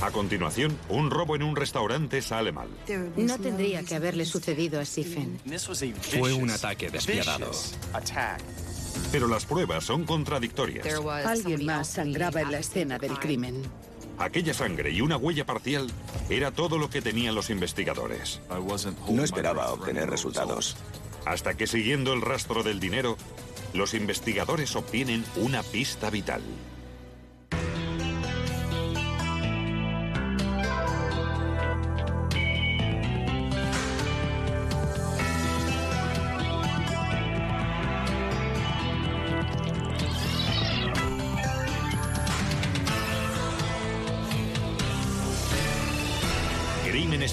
A continuación, un robo en un restaurante sale mal. No tendría que haberle sucedido a Stephen. Fue un ataque despiadado. Pero las pruebas son contradictorias. Alguien más sangraba en la escena del crimen. Aquella sangre y una huella parcial era todo lo que tenían los investigadores. No esperaba obtener resultados. Hasta que siguiendo el rastro del dinero, los investigadores obtienen una pista vital.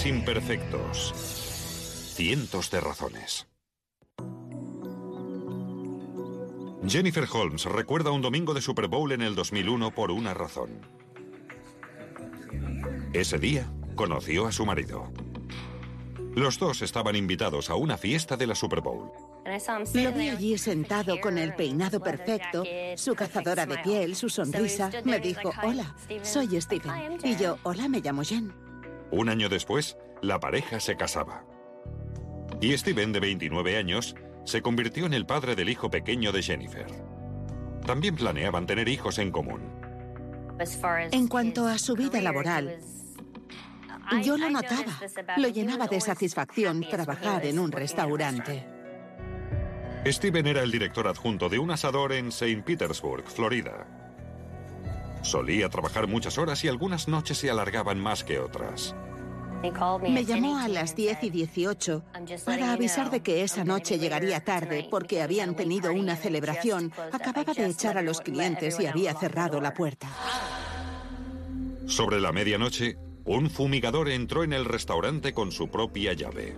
Imperfectos. Cientos de razones. Jennifer Holmes recuerda un domingo de Super Bowl en el 2001 por una razón. Ese día conoció a su marido. Los dos estaban invitados a una fiesta de la Super Bowl. Lo vi allí sentado con el peinado perfecto, su cazadora de piel, su sonrisa. Me dijo, hola, soy Steven. Y yo, hola, me llamo Jen. Un año después, la pareja se casaba. Y Steven, de 29 años, se convirtió en el padre del hijo pequeño de Jennifer. También planeaban tener hijos en común. En cuanto a su vida laboral, yo lo notaba. Lo llenaba de satisfacción trabajar en un restaurante. Steven era el director adjunto de un asador en St. Petersburg, Florida. Solía trabajar muchas horas y algunas noches se alargaban más que otras. Me llamó a las 10 y 18 para avisar de que esa noche llegaría tarde porque habían tenido una celebración, acababa de echar a los clientes y había cerrado la puerta. Sobre la medianoche, un fumigador entró en el restaurante con su propia llave.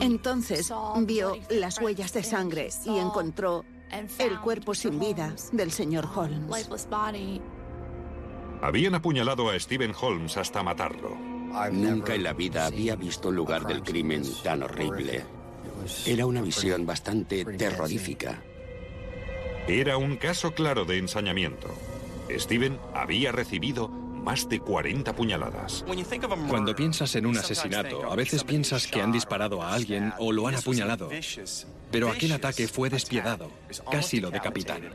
Entonces vio las huellas de sangre y encontró el cuerpo sin vida del señor Holmes. Habían apuñalado a Stephen Holmes hasta matarlo. Nunca en la vida había visto un lugar del crimen tan horrible. Era una visión bastante terrorífica. Era un caso claro de ensañamiento. Steven había recibido más de 40 puñaladas. Cuando piensas en un asesinato, a veces piensas que han disparado a alguien o lo han apuñalado. Pero aquel ataque fue despiadado. Casi lo decapitaron.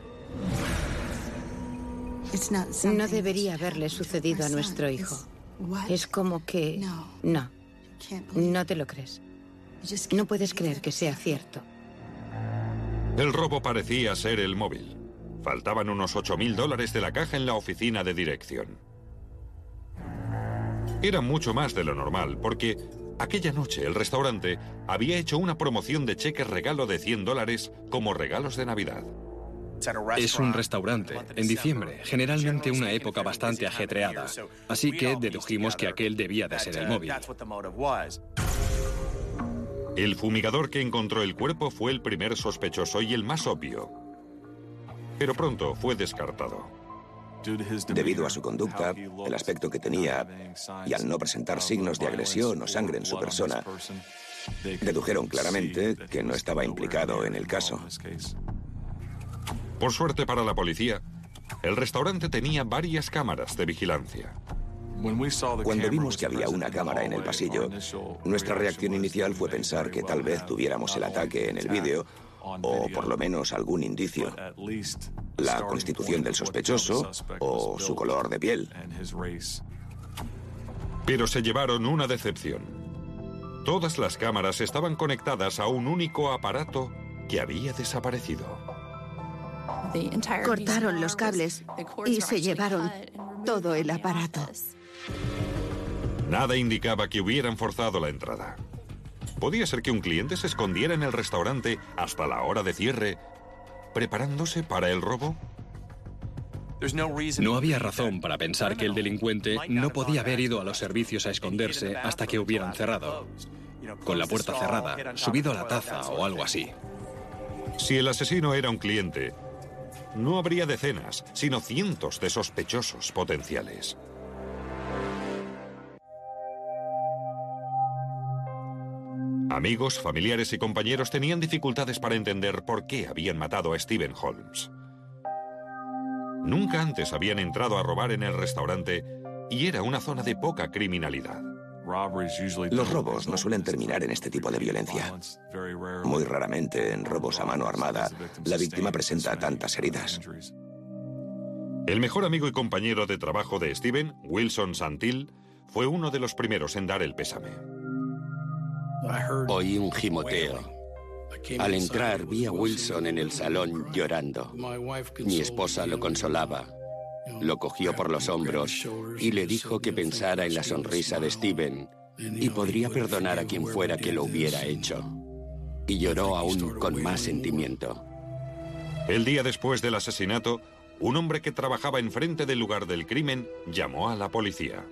No debería haberle sucedido a nuestro hijo. Es como que... No, no te lo crees. No puedes creer que sea cierto. El robo parecía ser el móvil. Faltaban unos 8.000 dólares de la caja en la oficina de dirección. Era mucho más de lo normal, porque aquella noche el restaurante había hecho una promoción de cheques regalo de 100 dólares como regalos de Navidad. Es un restaurante, en diciembre, generalmente una época bastante ajetreada, así que dedujimos que aquel debía de ser el móvil. El fumigador que encontró el cuerpo fue el primer sospechoso y el más obvio, pero pronto fue descartado. Debido a su conducta, el aspecto que tenía y al no presentar signos de agresión o sangre en su persona, dedujeron claramente que no estaba implicado en el caso. Por suerte para la policía, el restaurante tenía varias cámaras de vigilancia. Cuando vimos que había una cámara en el pasillo, nuestra reacción inicial fue pensar que tal vez tuviéramos el ataque en el vídeo o por lo menos algún indicio, la constitución del sospechoso o su color de piel. Pero se llevaron una decepción. Todas las cámaras estaban conectadas a un único aparato que había desaparecido. Cortaron los cables y se llevaron todo el aparato. Nada indicaba que hubieran forzado la entrada. Podía ser que un cliente se escondiera en el restaurante hasta la hora de cierre, preparándose para el robo. No había razón para pensar que el delincuente no podía haber ido a los servicios a esconderse hasta que hubieran cerrado, con la puerta cerrada, subido a la taza o algo así. Si el asesino era un cliente, no habría decenas, sino cientos de sospechosos potenciales. Amigos, familiares y compañeros tenían dificultades para entender por qué habían matado a Stephen Holmes. Nunca antes habían entrado a robar en el restaurante y era una zona de poca criminalidad. Los robos no suelen terminar en este tipo de violencia. Muy raramente en robos a mano armada la víctima presenta tantas heridas. El mejor amigo y compañero de trabajo de Steven, Wilson Santil, fue uno de los primeros en dar el pésame. Oí un gimoteo. Al entrar vi a Wilson en el salón llorando. Mi esposa lo consolaba. Lo cogió por los hombros y le dijo que pensara en la sonrisa de Steven y podría perdonar a quien fuera que lo hubiera hecho. Y lloró aún con más sentimiento. El día después del asesinato, un hombre que trabajaba enfrente del lugar del crimen llamó a la policía.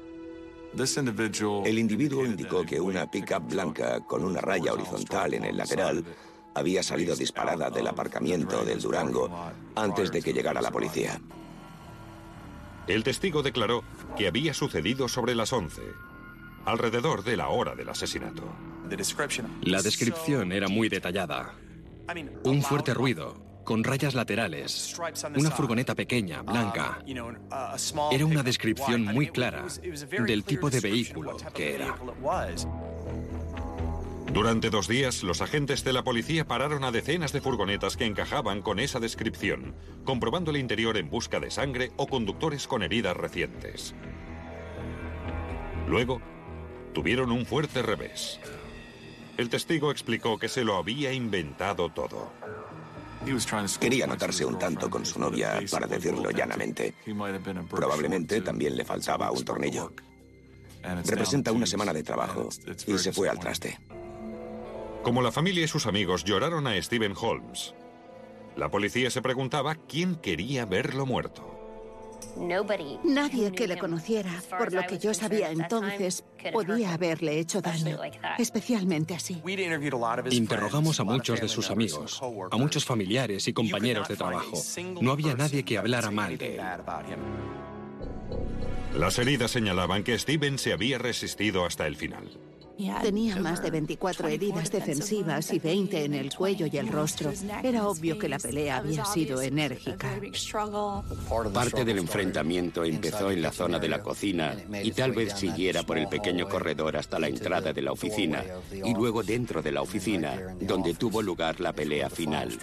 El individuo indicó que una pickup blanca con una raya horizontal en el lateral había salido disparada del aparcamiento del Durango antes de que llegara la policía. El testigo declaró que había sucedido sobre las 11, alrededor de la hora del asesinato. La descripción era muy detallada. Un fuerte ruido, con rayas laterales, una furgoneta pequeña, blanca. Era una descripción muy clara del tipo de vehículo que era. Durante dos días, los agentes de la policía pararon a decenas de furgonetas que encajaban con esa descripción, comprobando el interior en busca de sangre o conductores con heridas recientes. Luego, tuvieron un fuerte revés. El testigo explicó que se lo había inventado todo. Quería notarse un tanto con su novia, para decirlo llanamente. Probablemente también le faltaba un tornillo. Representa una semana de trabajo y se fue al traste. Como la familia y sus amigos lloraron a Stephen Holmes, la policía se preguntaba quién quería verlo muerto. Nadie que le conociera, por lo que yo sabía entonces, podía haberle hecho daño, especialmente así. Interrogamos a muchos de sus amigos, a muchos familiares y compañeros de trabajo. No había nadie que hablara mal de él. Las heridas señalaban que Steven se había resistido hasta el final. Tenía más de 24 heridas defensivas y 20 en el cuello y el rostro. Era obvio que la pelea había sido enérgica. Parte del enfrentamiento empezó en la zona de la cocina y tal vez siguiera por el pequeño corredor hasta la entrada de la oficina y luego dentro de la oficina, donde tuvo lugar la pelea final.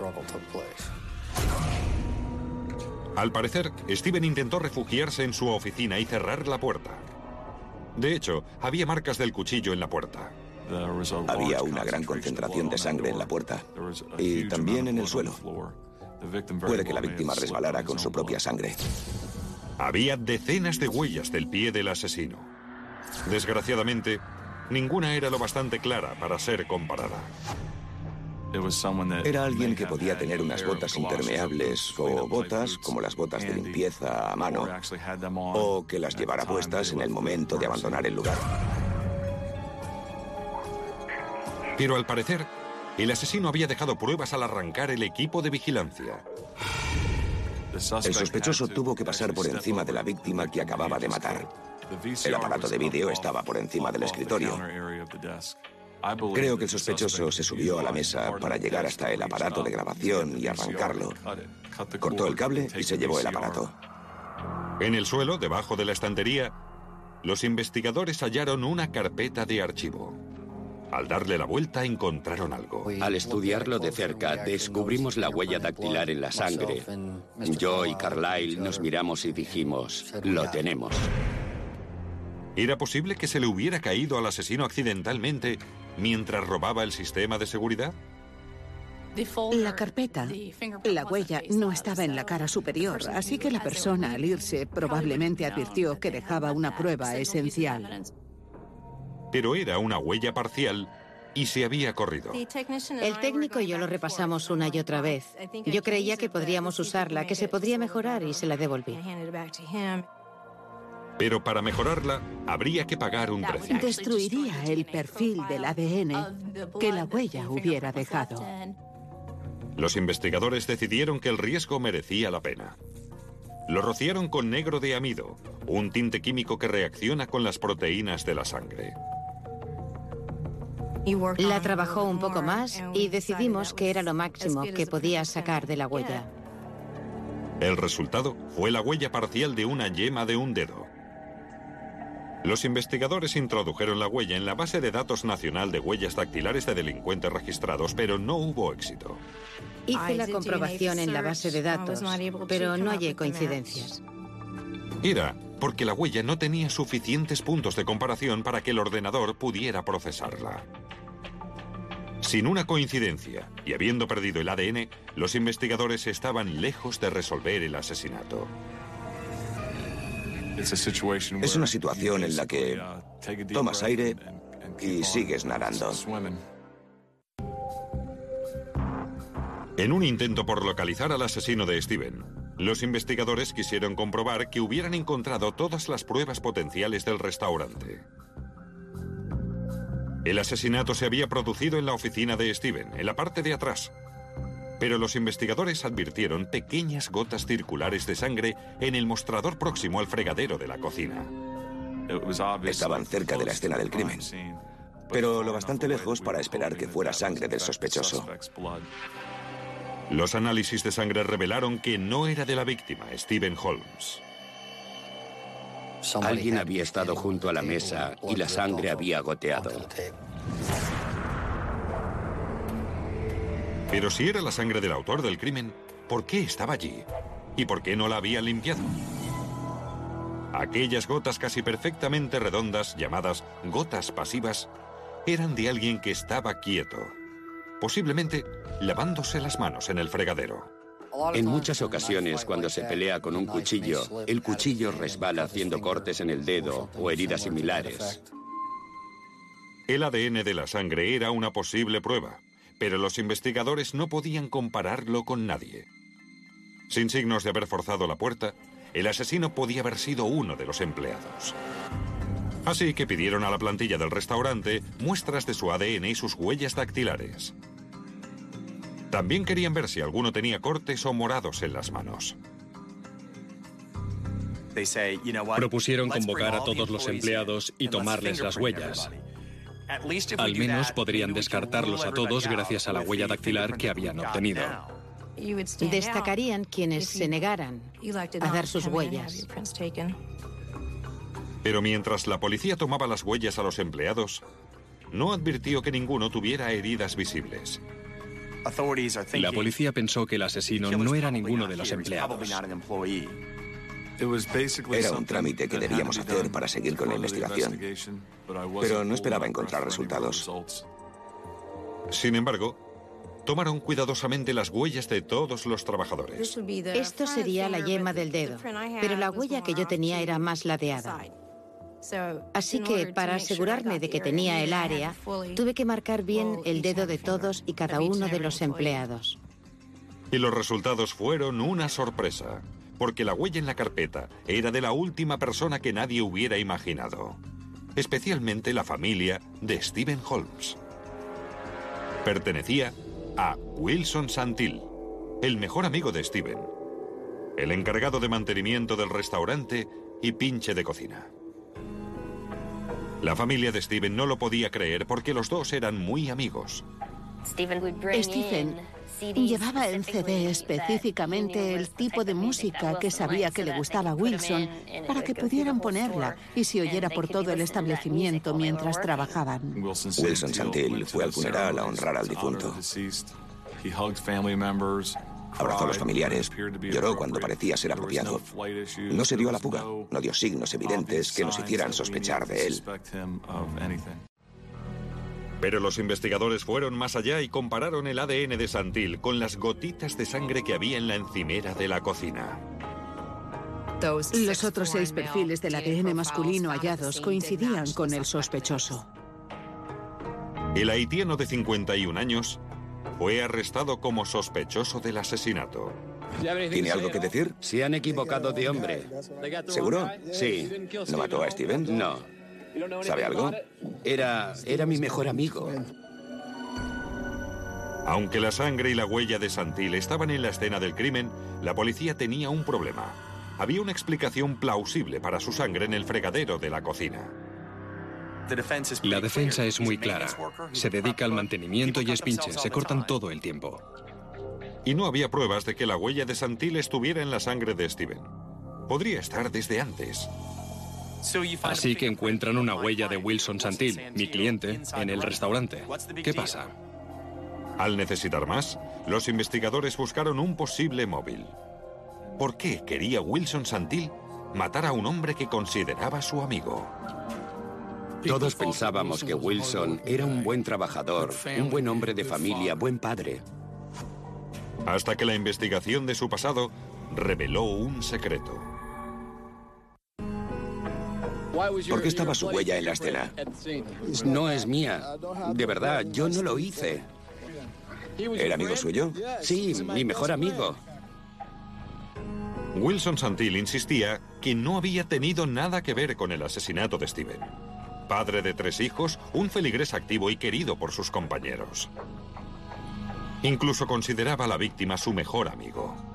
Al parecer, Steven intentó refugiarse en su oficina y cerrar la puerta. De hecho, había marcas del cuchillo en la puerta. Había una gran concentración de sangre en la puerta y también en el suelo. Puede que la víctima resbalara con su propia sangre. Había decenas de huellas del pie del asesino. Desgraciadamente, ninguna era lo bastante clara para ser comparada. Era alguien que podía tener unas botas impermeables o botas como las botas de limpieza a mano o que las llevara puestas en el momento de abandonar el lugar. Pero al parecer, el asesino había dejado pruebas al arrancar el equipo de vigilancia. El sospechoso tuvo que pasar por encima de la víctima que acababa de matar. El aparato de vídeo estaba por encima del escritorio. Creo que el sospechoso se subió a la mesa para llegar hasta el aparato de grabación y arrancarlo. Cortó el cable y se llevó el aparato. En el suelo, debajo de la estantería, los investigadores hallaron una carpeta de archivo. Al darle la vuelta encontraron algo. Al estudiarlo de cerca, descubrimos la huella dactilar en la sangre. Yo y Carlyle nos miramos y dijimos, lo tenemos. ¿Era posible que se le hubiera caído al asesino accidentalmente mientras robaba el sistema de seguridad? La carpeta, la huella, no estaba en la cara superior, así que la persona al irse probablemente advirtió que dejaba una prueba esencial. Pero era una huella parcial y se había corrido. El técnico y yo lo repasamos una y otra vez. Yo creía que podríamos usarla, que se podría mejorar y se la devolví. Pero para mejorarla, habría que pagar un precio. Destruiría el perfil del ADN que la huella hubiera dejado. Los investigadores decidieron que el riesgo merecía la pena. Lo rociaron con negro de amido, un tinte químico que reacciona con las proteínas de la sangre. La trabajó un poco más y decidimos que era lo máximo que podía sacar de la huella. El resultado fue la huella parcial de una yema de un dedo. Los investigadores introdujeron la huella en la base de datos nacional de huellas dactilares de delincuentes registrados, pero no hubo éxito. Hice la comprobación en la base de datos, pero no hallé coincidencias. Era porque la huella no tenía suficientes puntos de comparación para que el ordenador pudiera procesarla. Sin una coincidencia y habiendo perdido el ADN, los investigadores estaban lejos de resolver el asesinato. Es una situación en la que tomas aire y sigues nadando. En un intento por localizar al asesino de Steven, los investigadores quisieron comprobar que hubieran encontrado todas las pruebas potenciales del restaurante. El asesinato se había producido en la oficina de Steven, en la parte de atrás. Pero los investigadores advirtieron pequeñas gotas circulares de sangre en el mostrador próximo al fregadero de la cocina. Estaban cerca de la escena del crimen, pero lo bastante lejos para esperar que fuera sangre del sospechoso. Los análisis de sangre revelaron que no era de la víctima, Stephen Holmes. Alguien había estado junto a la mesa y la sangre había goteado. Pero si era la sangre del autor del crimen, ¿por qué estaba allí? ¿Y por qué no la había limpiado? Aquellas gotas casi perfectamente redondas, llamadas gotas pasivas, eran de alguien que estaba quieto, posiblemente lavándose las manos en el fregadero. En muchas ocasiones, cuando se pelea con un cuchillo, el cuchillo resbala haciendo cortes en el dedo o heridas similares. El ADN de la sangre era una posible prueba, pero los investigadores no podían compararlo con nadie. Sin signos de haber forzado la puerta, el asesino podía haber sido uno de los empleados. Así que pidieron a la plantilla del restaurante muestras de su ADN y sus huellas dactilares. También querían ver si alguno tenía cortes o morados en las manos. Propusieron convocar a todos los empleados y tomarles las huellas. Al menos podrían descartarlos a todos gracias a la huella dactilar que habían obtenido. Destacarían quienes se negaran a dar sus huellas. Pero mientras la policía tomaba las huellas a los empleados, no advirtió que ninguno tuviera heridas visibles. La policía pensó que el asesino no era ninguno de los empleados. Era un trámite que debíamos hacer para seguir con la investigación, pero no esperaba encontrar resultados. Sin embargo, tomaron cuidadosamente las huellas de todos los trabajadores. Esto sería la yema del dedo, pero la huella que yo tenía era más ladeada. Así que, para asegurarme de que tenía el área, tuve que marcar bien el dedo de todos y cada uno de los empleados. Y los resultados fueron una sorpresa, porque la huella en la carpeta era de la última persona que nadie hubiera imaginado, especialmente la familia de Stephen Holmes. Pertenecía a Wilson Santil, el mejor amigo de Stephen, el encargado de mantenimiento del restaurante y pinche de cocina. La familia de Steven no lo podía creer porque los dos eran muy amigos. Stephen llevaba en CD específicamente el tipo de música que sabía que le gustaba a Wilson para que pudieran ponerla y se oyera por todo el establecimiento mientras trabajaban. Wilson Santil fue al funeral a honrar al difunto. Abrazó a los familiares, lloró cuando parecía ser apropiado. No se dio a la fuga, no dio signos evidentes que nos hicieran sospechar de él. Pero los investigadores fueron más allá y compararon el ADN de Santil con las gotitas de sangre que había en la encimera de la cocina. Los otros seis perfiles del ADN masculino hallados coincidían con el sospechoso. El haitiano de 51 años fue arrestado como sospechoso del asesinato. ¿Tiene algo que decir? Se han equivocado de hombre. ¿Seguro? Sí. ¿No mató a Steven? No. ¿Sabe algo? Era, era mi mejor amigo. Aunque la sangre y la huella de Santil estaban en la escena del crimen, la policía tenía un problema. Había una explicación plausible para su sangre en el fregadero de la cocina. La defensa es muy clara. Se dedica al mantenimiento y es pinche. Se cortan todo el tiempo. Y no había pruebas de que la huella de Santil estuviera en la sangre de Steven. Podría estar desde antes. Así que encuentran una huella de Wilson Santil, mi cliente, en el restaurante. ¿Qué pasa? Al necesitar más, los investigadores buscaron un posible móvil. ¿Por qué quería Wilson Santil matar a un hombre que consideraba su amigo? Todos pensábamos que Wilson era un buen trabajador, un buen hombre de familia, buen padre. Hasta que la investigación de su pasado reveló un secreto. ¿Por qué estaba su huella en la escena? No es mía. De verdad, yo no lo hice. ¿Era amigo suyo? Sí, mi mejor amigo. Wilson Santil insistía que no había tenido nada que ver con el asesinato de Steven. Padre de tres hijos, un feligrés activo y querido por sus compañeros. Incluso consideraba a la víctima su mejor amigo.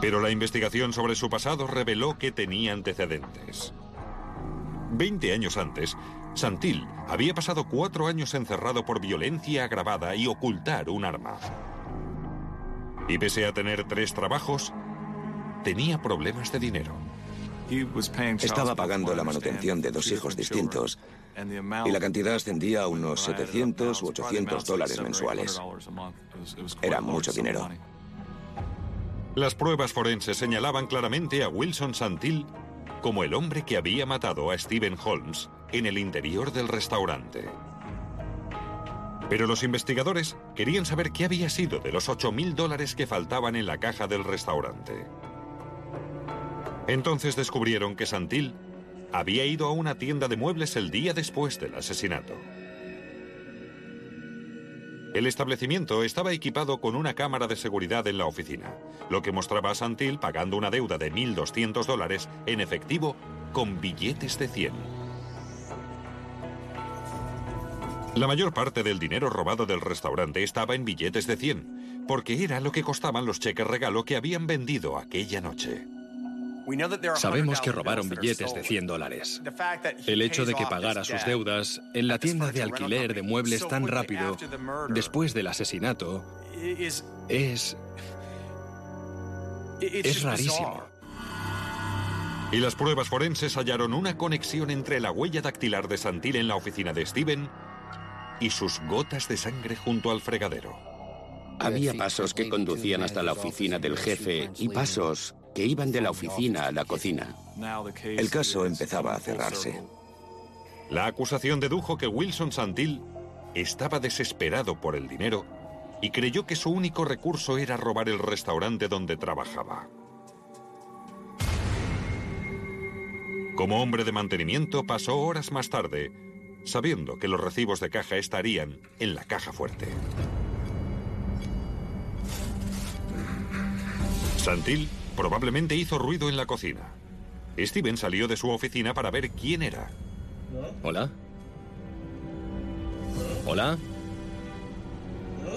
Pero la investigación sobre su pasado reveló que tenía antecedentes. Veinte años antes, Santil había pasado cuatro años encerrado por violencia agravada y ocultar un arma. Y pese a tener tres trabajos, tenía problemas de dinero. Estaba pagando la manutención de dos hijos distintos y la cantidad ascendía a unos 700 u 800 dólares mensuales. Era mucho dinero. Las pruebas forenses señalaban claramente a Wilson Santil como el hombre que había matado a Stephen Holmes en el interior del restaurante. Pero los investigadores querían saber qué había sido de los 8.000 dólares que faltaban en la caja del restaurante. Entonces descubrieron que Santil había ido a una tienda de muebles el día después del asesinato. El establecimiento estaba equipado con una cámara de seguridad en la oficina, lo que mostraba a Santil pagando una deuda de 1.200 dólares en efectivo con billetes de 100. La mayor parte del dinero robado del restaurante estaba en billetes de 100, porque era lo que costaban los cheques regalo que habían vendido aquella noche. Sabemos que robaron billetes de 100 dólares. El hecho de que pagara sus deudas en la tienda de alquiler de muebles tan rápido después del asesinato es... es rarísimo. Y las pruebas forenses hallaron una conexión entre la huella dactilar de Santil en la oficina de Steven y sus gotas de sangre junto al fregadero. Había pasos que conducían hasta la oficina del jefe y pasos que iban de la oficina a la cocina. El caso empezaba a cerrarse. La acusación dedujo que Wilson Santil estaba desesperado por el dinero y creyó que su único recurso era robar el restaurante donde trabajaba. Como hombre de mantenimiento pasó horas más tarde, sabiendo que los recibos de caja estarían en la caja fuerte. Santil Probablemente hizo ruido en la cocina. Steven salió de su oficina para ver quién era. ¿Hola? ¿Hola?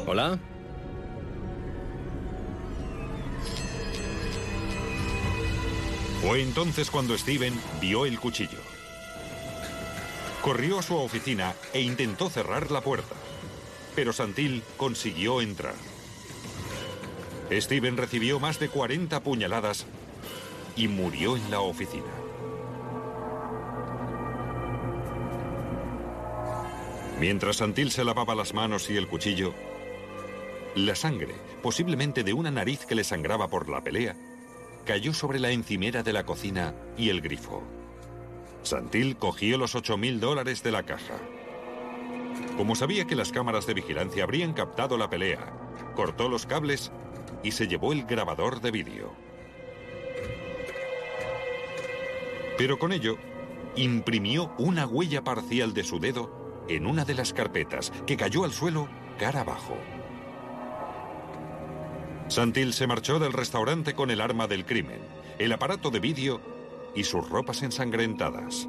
¿Hola? Fue entonces cuando Steven vio el cuchillo. Corrió a su oficina e intentó cerrar la puerta, pero Santil consiguió entrar. Steven recibió más de 40 puñaladas y murió en la oficina. Mientras Santil se lavaba las manos y el cuchillo, la sangre, posiblemente de una nariz que le sangraba por la pelea, cayó sobre la encimera de la cocina y el grifo. Santil cogió los 8.000 dólares de la caja. Como sabía que las cámaras de vigilancia habrían captado la pelea, cortó los cables y se llevó el grabador de vídeo. Pero con ello, imprimió una huella parcial de su dedo en una de las carpetas que cayó al suelo cara abajo. Santil se marchó del restaurante con el arma del crimen, el aparato de vídeo y sus ropas ensangrentadas.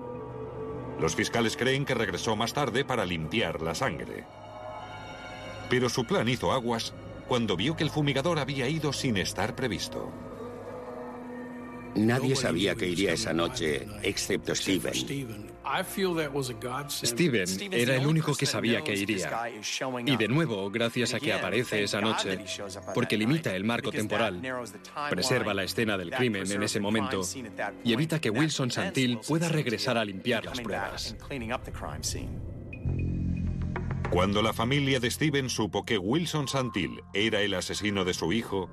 Los fiscales creen que regresó más tarde para limpiar la sangre. Pero su plan hizo aguas cuando vio que el fumigador había ido sin estar previsto. Nadie sabía que iría esa noche, excepto Steven. Steven era el único que sabía que iría. Y de nuevo, gracias a que aparece esa noche, porque limita el marco temporal, preserva la escena del crimen en ese momento y evita que Wilson Santil pueda regresar a limpiar las pruebas. Cuando la familia de Steven supo que Wilson Santil era el asesino de su hijo,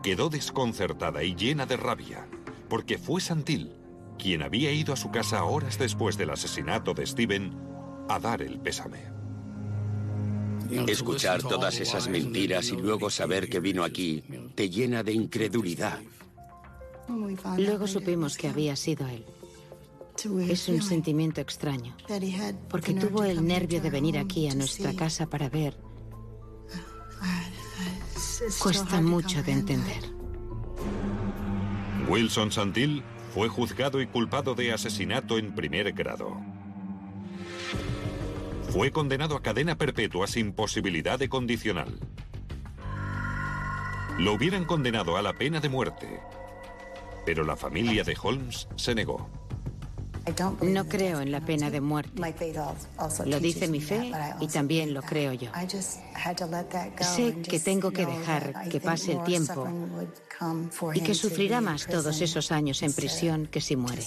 quedó desconcertada y llena de rabia, porque fue Santil quien había ido a su casa horas después del asesinato de Steven a dar el pésame. Escuchar todas esas mentiras y luego saber que vino aquí te llena de incredulidad. Luego supimos que había sido él. Es un sentimiento extraño, porque tuvo el nervio de venir aquí a nuestra casa para ver. Cuesta mucho de entender. Wilson Santil fue juzgado y culpado de asesinato en primer grado. Fue condenado a cadena perpetua sin posibilidad de condicional. Lo hubieran condenado a la pena de muerte, pero la familia de Holmes se negó. No creo en la pena de muerte. Lo dice mi fe y también lo creo yo. Sé que tengo que dejar que pase el tiempo y que sufrirá más todos esos años en prisión que si muere.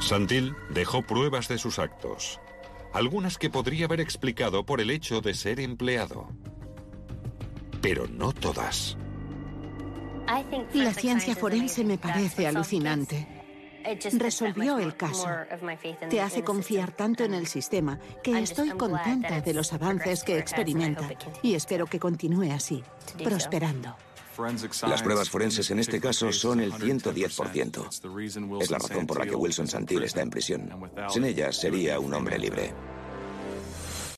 Santil dejó pruebas de sus actos, algunas que podría haber explicado por el hecho de ser empleado, pero no todas. La ciencia forense me parece alucinante. Resolvió el caso. Te hace confiar tanto en el sistema que estoy contenta de los avances que experimenta y espero que continúe así, prosperando. Las pruebas forenses en este caso son el 110%. Es la razón por la que Wilson Santil está en prisión. Sin ellas sería un hombre libre.